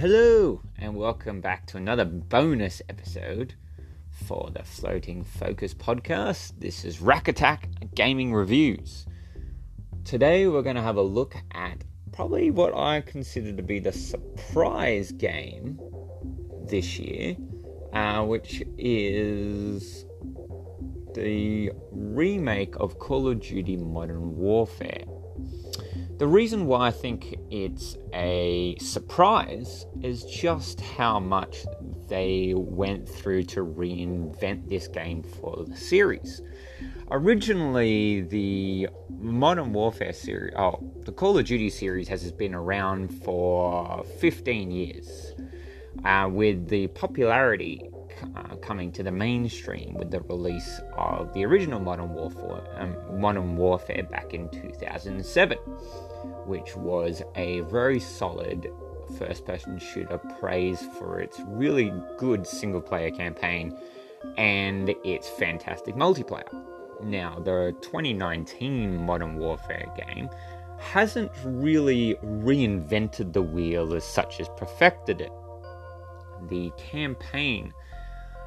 Hello, and welcome back to another bonus episode for the Floating Focus podcast. This is Rack Attack Gaming Reviews. Today, we're going to have a look at probably what I consider to be the surprise game this year, uh, which is the remake of Call of Duty Modern Warfare. The reason why I think it's a surprise is just how much they went through to reinvent this game for the series. Originally, the Modern Warfare series, oh, the Call of Duty series has been around for 15 years, uh, with the popularity uh, coming to the mainstream with the release of the original Modern Warfare, um, Modern Warfare back in 2007 which was a very solid first person shooter praised for its really good single player campaign and its fantastic multiplayer. Now, the 2019 Modern Warfare game hasn't really reinvented the wheel as such as perfected it. The campaign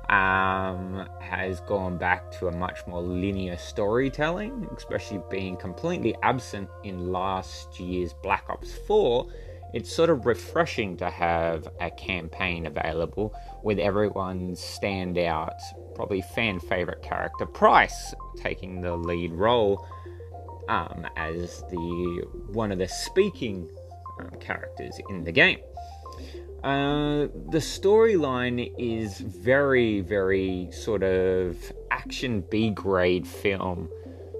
um, has gone back to a much more linear storytelling, especially being completely absent in last year's Black Ops 4. It's sort of refreshing to have a campaign available with everyone's standout, probably fan favorite character Price taking the lead role um, as the one of the speaking um, characters in the game. Uh, the storyline is very, very sort of action B grade film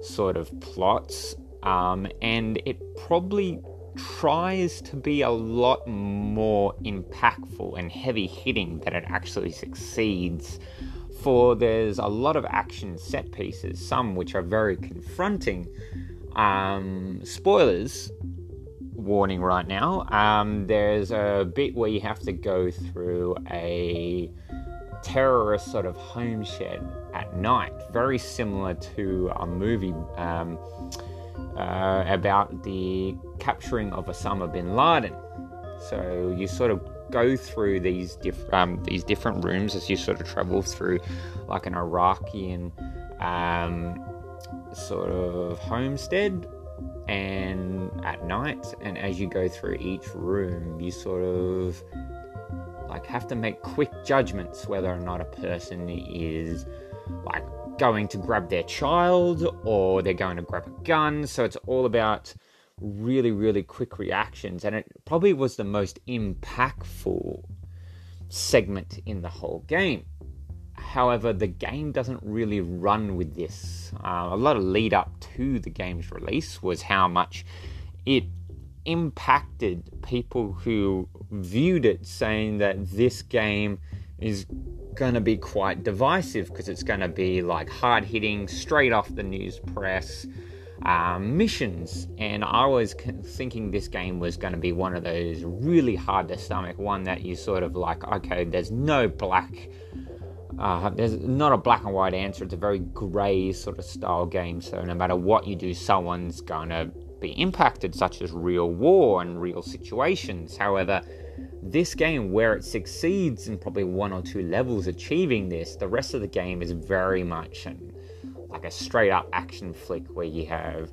sort of plots, um, and it probably tries to be a lot more impactful and heavy hitting than it actually succeeds. For there's a lot of action set pieces, some which are very confronting. Um, spoilers, warning right now. Um, there's a bit where you have to go through a terrorist sort of homestead at night, very similar to a movie um, uh, about the capturing of Osama bin Laden. So you sort of go through these diff- um, these different rooms as you sort of travel through like an Iraqian um, sort of homestead and at night and as you go through each room you sort of like have to make quick judgments whether or not a person is like going to grab their child or they're going to grab a gun. So it's all about really really quick reactions. And it probably was the most impactful segment in the whole game However, the game doesn't really run with this. Uh, a lot of lead up to the game's release was how much it impacted people who viewed it, saying that this game is going to be quite divisive because it's going to be like hard hitting, straight off the news press. Um, missions, and I was thinking this game was going to be one of those really hard to stomach, one that you sort of like, okay, there's no black uh, there's not a black and white answer. It's a very grey sort of style game. So no matter what you do, someone's to be impacted, such as real war and real situations. However, this game, where it succeeds in probably one or two levels achieving this, the rest of the game is very much an, like a straight up action flick where you have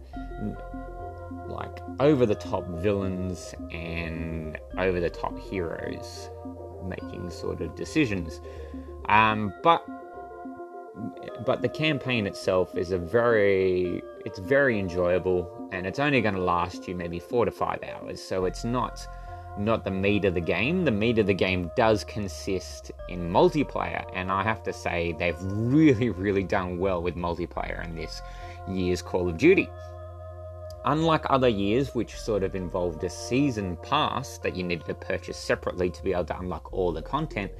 like over the top villains and over the top heroes making sort of decisions. Um, but but the campaign itself is a very it's very enjoyable and it's only going to last you maybe four to five hours so it's not not the meat of the game. The meat of the game does consist in multiplayer and i have to say they've really really done well with multiplayer in this year's call of duty. Unlike other years which sort of involved a season pass that you needed to purchase separately to be able to unlock all the content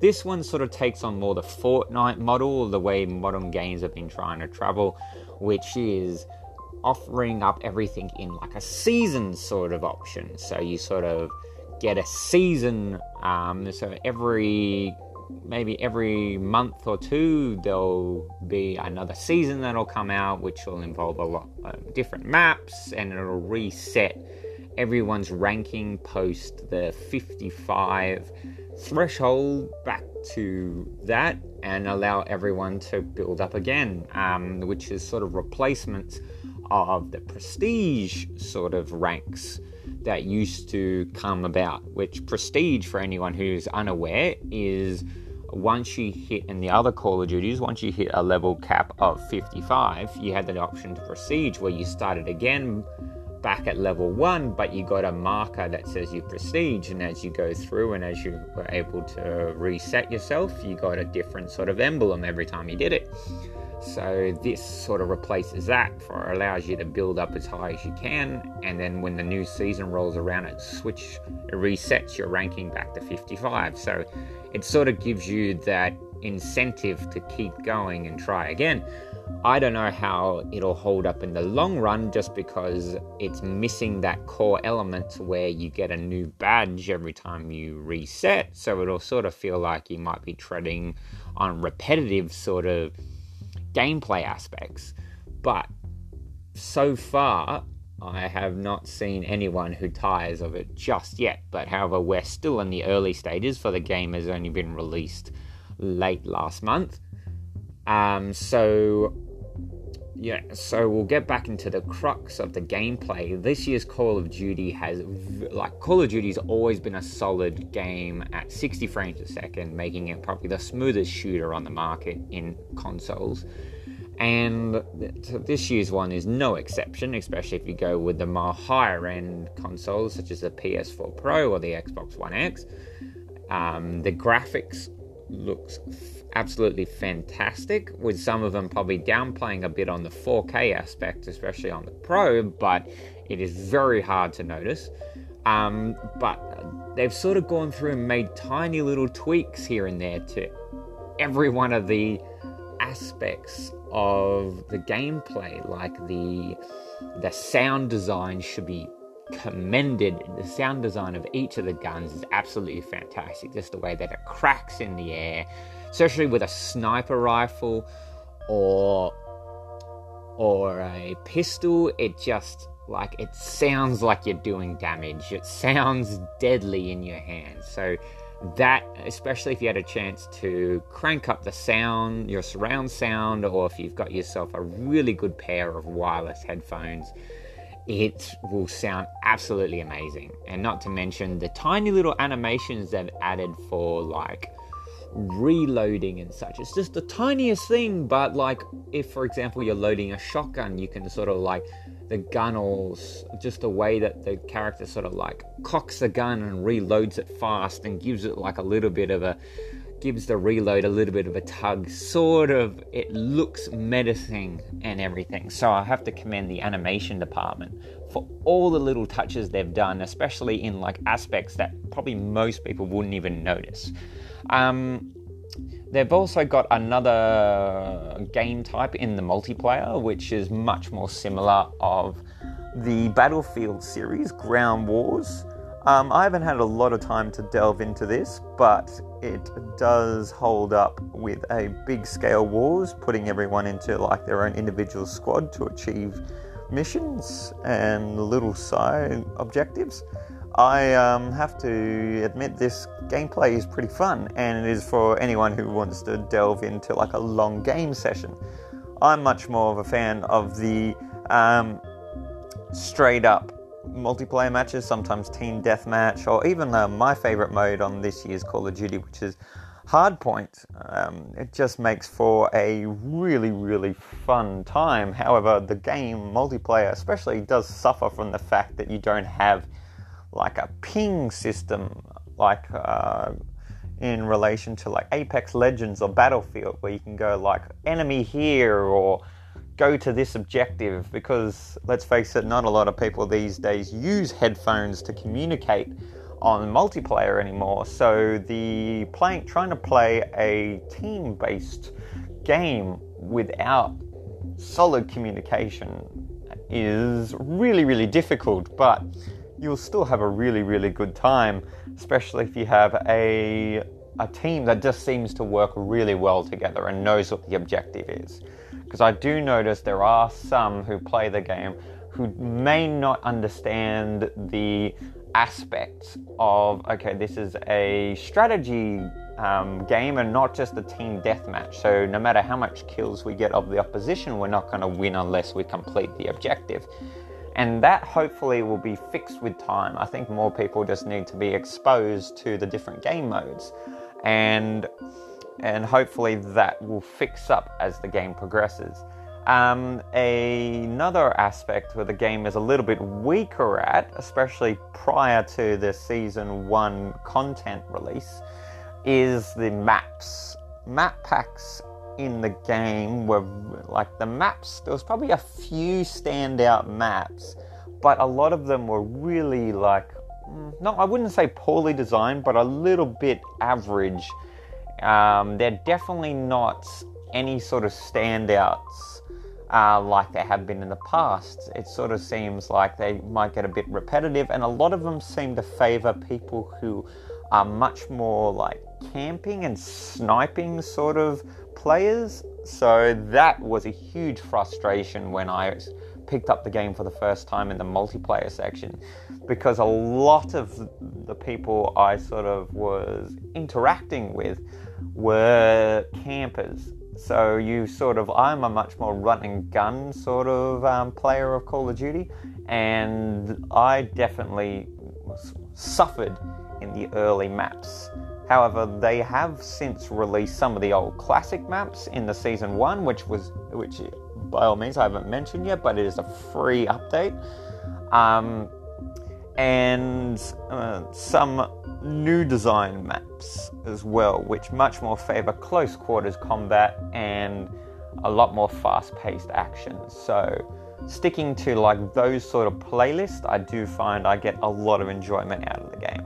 this one sort of takes on more the Fortnite model, the way modern games have been trying to travel, which is offering up everything in like a season sort of option. So you sort of get a season, um, so every maybe every month or two there'll be another season that'll come out which will involve a lot of different maps and it'll reset everyone's ranking post the 55 threshold back to that and allow everyone to build up again, um, which is sort of replacements of the prestige sort of ranks that used to come about. Which prestige, for anyone who's unaware, is once you hit in the other Call of Duties, once you hit a level cap of 55, you had the option to prestige where you started again back at level one, but you got a marker that says you prestige, and as you go through and as you were able to reset yourself, you got a different sort of emblem every time you did it. So this sort of replaces that for allows you to build up as high as you can, and then when the new season rolls around, it switch it resets your ranking back to 55. So it sort of gives you that incentive to keep going and try again. I don't know how it'll hold up in the long run just because it's missing that core element where you get a new badge every time you reset. So it'll sort of feel like you might be treading on repetitive sort of gameplay aspects. But so far, I have not seen anyone who tires of it just yet. But however, we're still in the early stages, for the game has only been released late last month. Um, so yeah, so we'll get back into the crux of the gameplay. This year's Call of Duty has, like, Call of Duty's always been a solid game at 60 frames a second, making it probably the smoothest shooter on the market in consoles. And this year's one is no exception, especially if you go with the more higher end consoles such as the PS4 Pro or the Xbox One X. Um, the graphics looks absolutely fantastic, with some of them probably downplaying a bit on the 4K aspect, especially on the Pro, but it is very hard to notice. Um, but they've sort of gone through and made tiny little tweaks here and there to every one of the aspects of the gameplay, like the the sound design should be commended. The sound design of each of the guns is absolutely fantastic. Just the way that it cracks in the air, especially with a sniper rifle or or a pistol, it just like it sounds like you're doing damage. It sounds deadly in your hands. So that especially if you had a chance to crank up the sound, your surround sound, or if you've got yourself a really good pair of wireless headphones, it will sound absolutely amazing. And not to mention the tiny little animations they've added for like reloading and such. It's just the tiniest thing, but like if, for example, you're loading a shotgun, you can sort of like the gun or just the way that the character sort of like cocks the gun and reloads it fast and gives it like a little bit of a gives the reload a little bit of a tug. Sort of, it looks menacing and everything. So I have to commend the animation department for all the little touches they've done, especially in like aspects that probably most people wouldn't even notice. Um, they've also got another game type in the multiplayer, which is much more similar of the Battlefield series, Ground Wars. Um, I haven't had a lot of time to delve into this, but it does hold up with a big scale wars, putting everyone into like their own individual squad to achieve missions and little side objectives. I um, have to admit this gameplay is pretty fun, and it is for anyone who wants to delve into like a long game session. I'm much more of a fan of the um, straight up multiplayer matches, sometimes team deathmatch, or even uh, my favorite mode on this year's Call of Duty, which is Hardpoint. Um, it just makes for a really, really fun time. However, the game multiplayer, especially, does suffer from the fact that you don't have like a ping system, like uh, in relation to like Apex Legends or Battlefield, where you can go like enemy here or go to this objective because let's face it, not a lot of people these days use headphones to communicate on multiplayer anymore. So the playing trying to play a team-based game without solid communication is really really difficult, but you'll still have a really really good time, especially if you have a a team that just seems to work really well together and knows what the objective is because I do notice there are some who play the game who may not understand the aspects of okay, this is a strategy um, game and not just a team deathmatch. So no matter how much kills we get of the opposition, we're not going to win unless we complete the objective. And that hopefully will be fixed with time. I think more people just need to be exposed to the different game modes. And and hopefully that will fix up as the game progresses. Um, another aspect where the game is a little bit weaker at, especially prior to the season one content release, is the maps. Map packs in the game were like the maps, there was probably a few standout maps, but a lot of them were really like, mm, no, I wouldn't say poorly designed, but a little bit average. Um, they're definitely not any sort of standouts uh, like they have been in the past. It sort of seems like they might get a bit repetitive, and a lot of them seem to favor people who are much more like camping and sniping sort of players. So that was a huge frustration when I picked up the game for the first time in the multiplayer section because a lot of the people I sort of was interacting with were campers. So you sort of, I'm a much more run and gun sort of um, player of Call of Duty, and I definitely suffered in the early maps. However, they have since released some of the old classic maps in the season one, which was which by all means I haven't mentioned yet, but it is a free update. Um, and uh, some new design maps as well, which much more favor close quarters combat and a lot more fast paced action. So, sticking to like those sort of playlists, I do find I get a lot of enjoyment out of the game.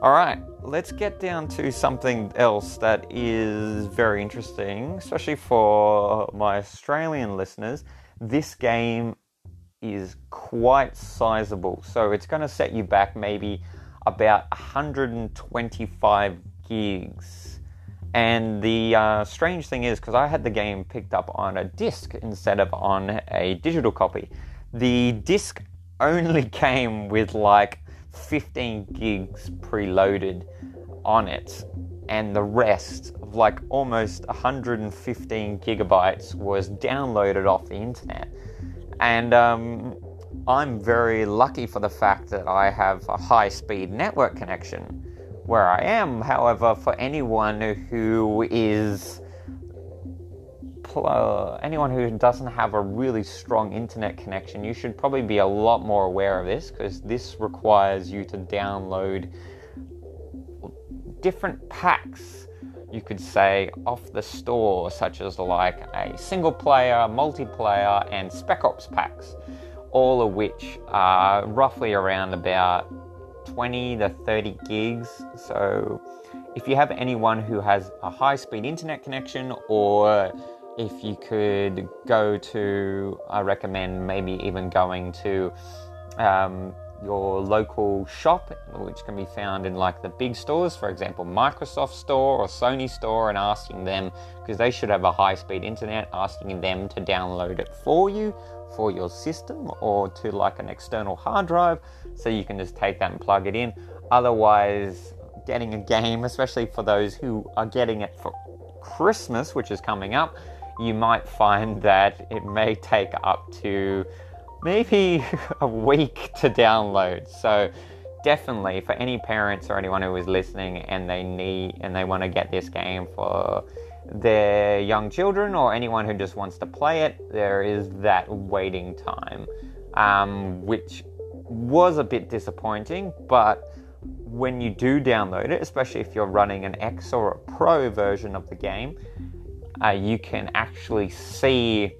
All right, let's get down to something else that is very interesting, especially for my Australian listeners. This game is quite sizable, so it's going to set you back maybe about 125 gigs. And the uh, strange thing is, because I had the game picked up on a disc instead of on a digital copy, the disc only came with like 15 gigs preloaded on it, and the rest of like almost 115 gigabytes was downloaded off the internet. And um, I'm very lucky for the fact that I have a high speed network connection where I am. However, for anyone who is uh, anyone who doesn't have a really strong internet connection, you should probably be a lot more aware of this because this requires you to download different packs, you could say, off the store, such as like a single player, multiplayer, and Spec Ops packs all of which are roughly around about 20 to 30 gigs. So, if you have anyone who has a high speed internet connection, or if you could go to, I recommend maybe even going to um, your local shop, which can be found in like the big stores, for example, Microsoft Store or Sony Store, and asking them, because they should have a high speed internet, asking them to download it for you for your system or to like an external hard drive so you can just take that and plug it in. Otherwise, getting a game, especially for those who are getting it for Christmas, which is coming up, you might find that it may take up to maybe a week to download. So, definitely for any parents or anyone who is listening and they need and they want to get this game for their young children or anyone who just wants to play it, there is that waiting time, um, which was a bit disappointing, but when you do download it, especially if you're running an X or a Pro version of the game, uh, you can actually see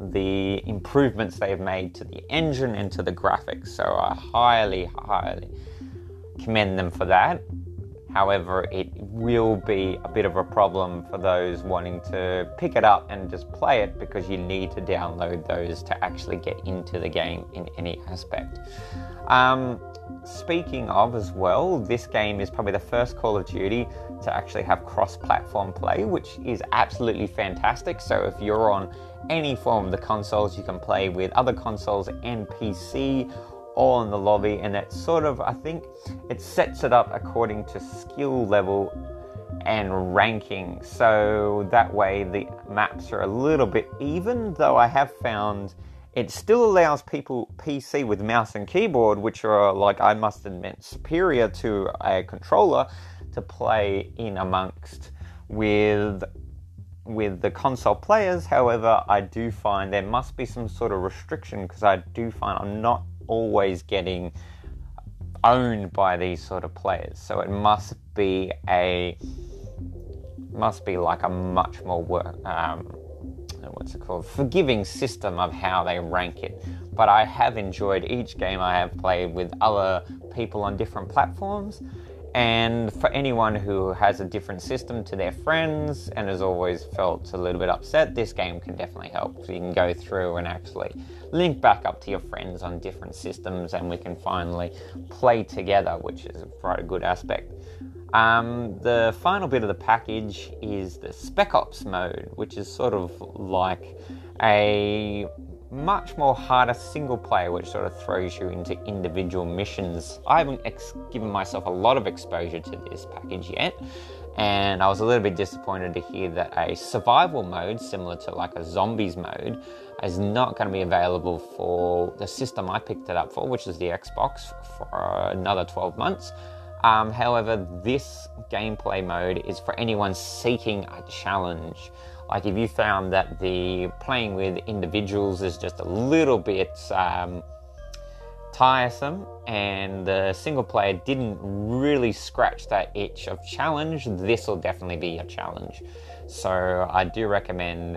the improvements they've made to the engine and to the graphics. So I highly, highly commend them for that. However, it will be a bit of a problem for those wanting to pick it up and just play it because you need to download those to actually get into the game in any aspect. Um, speaking of as well, this game is probably the first Call of Duty to actually have cross platform play, which is absolutely fantastic. So if you're on any form of the consoles, you can play with other consoles and PC all in the lobby, and that sort of, I think, it sets it up according to skill level and ranking. So that way the maps are a little bit even, though I have found it still allows people PC with mouse and keyboard, which are like I must admit superior to a controller, to play in amongst with with the console players. However, I do find there must be some sort of restriction because I do find I'm not always getting owned by these sort of players. So it must be a must be like a much more work um, what's it called forgiving system of how they rank it. But I have enjoyed each game I have played with other people on different platforms. And for anyone who has a different system to their friends and has always felt a little bit upset, this game can definitely help. You can go through and actually link back up to your friends on different systems, and we can finally play together, which is quite a good aspect. Um, the final bit of the package is the Spec Ops mode, which is sort of like a much more harder single player, which sort of throws you into individual missions. I haven't ex- given myself a lot of exposure to this package yet, and I was a little bit disappointed to hear that a survival mode, similar to like a zombies mode, is not going to be available for the system I picked it up for, which is the Xbox, for another 12 months. Um, however, this gameplay mode is for anyone seeking a challenge. Like if you found that the playing with individuals is just a little bit um, tiresome and the single player didn't really scratch that itch of challenge, this will definitely be a challenge. So I do recommend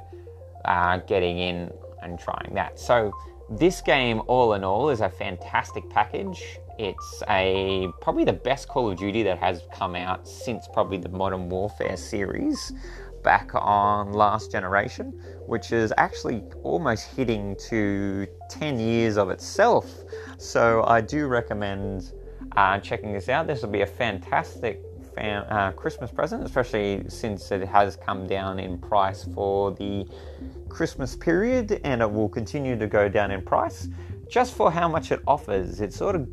uh, getting in and trying that. So this game, all in all, is a fantastic package. It's a probably the best Call of Duty that has come out since probably the Modern Warfare series back on Last Generation, which is actually almost hitting to 10 years of itself. So I do recommend uh, checking this out. This will be a fantastic fan, uh, Christmas present, especially since it has come down in price for the Christmas period and it will continue to go down in price just for how much it offers. It's sort of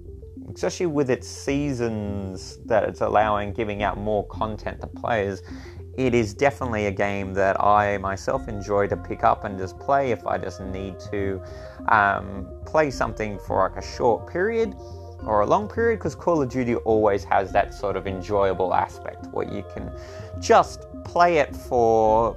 especially with its seasons that it's allowing giving out more content to players it is definitely a game that I myself enjoy to pick up and just play if I just need to um, play something for like a short period or a long period because Call of Duty always has that sort of enjoyable aspect where you can just play it for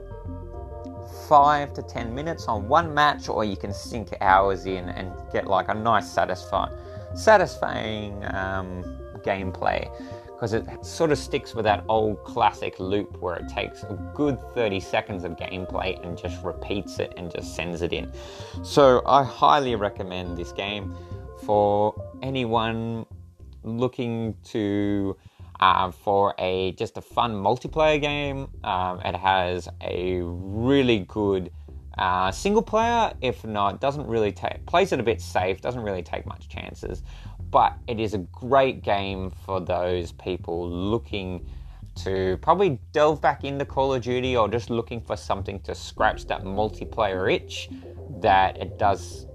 five to ten minutes on one match or you can sink hours in and get like a nice satisfying satisfying um, gameplay because it sort of sticks with that old classic loop where it takes a good 30 seconds of gameplay and just repeats it and just sends it in. So I highly recommend this game for anyone looking to uh, for a just a fun multiplayer game. Um, it has a really good uh, single player, if not, doesn't really take plays it a bit safe, doesn't really take much chances but it is a great game for those people looking to probably delve back into Call of Duty or just looking for something to scratch that multiplayer itch that it does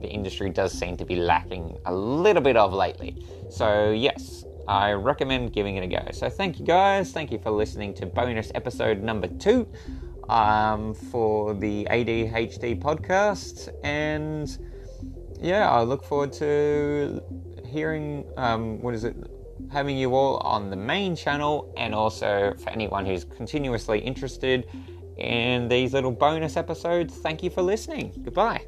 the industry does seem to be lacking a little bit of lately. So yes, I recommend giving it a go. So thank you guys, thank you for listening to bonus episode number two um, for the ADHD podcast, and yeah, I look forward to hearing um, what is it having you all on the main channel. And also for anyone who's continuously interested in these little bonus episodes thank you for listening. Goodbye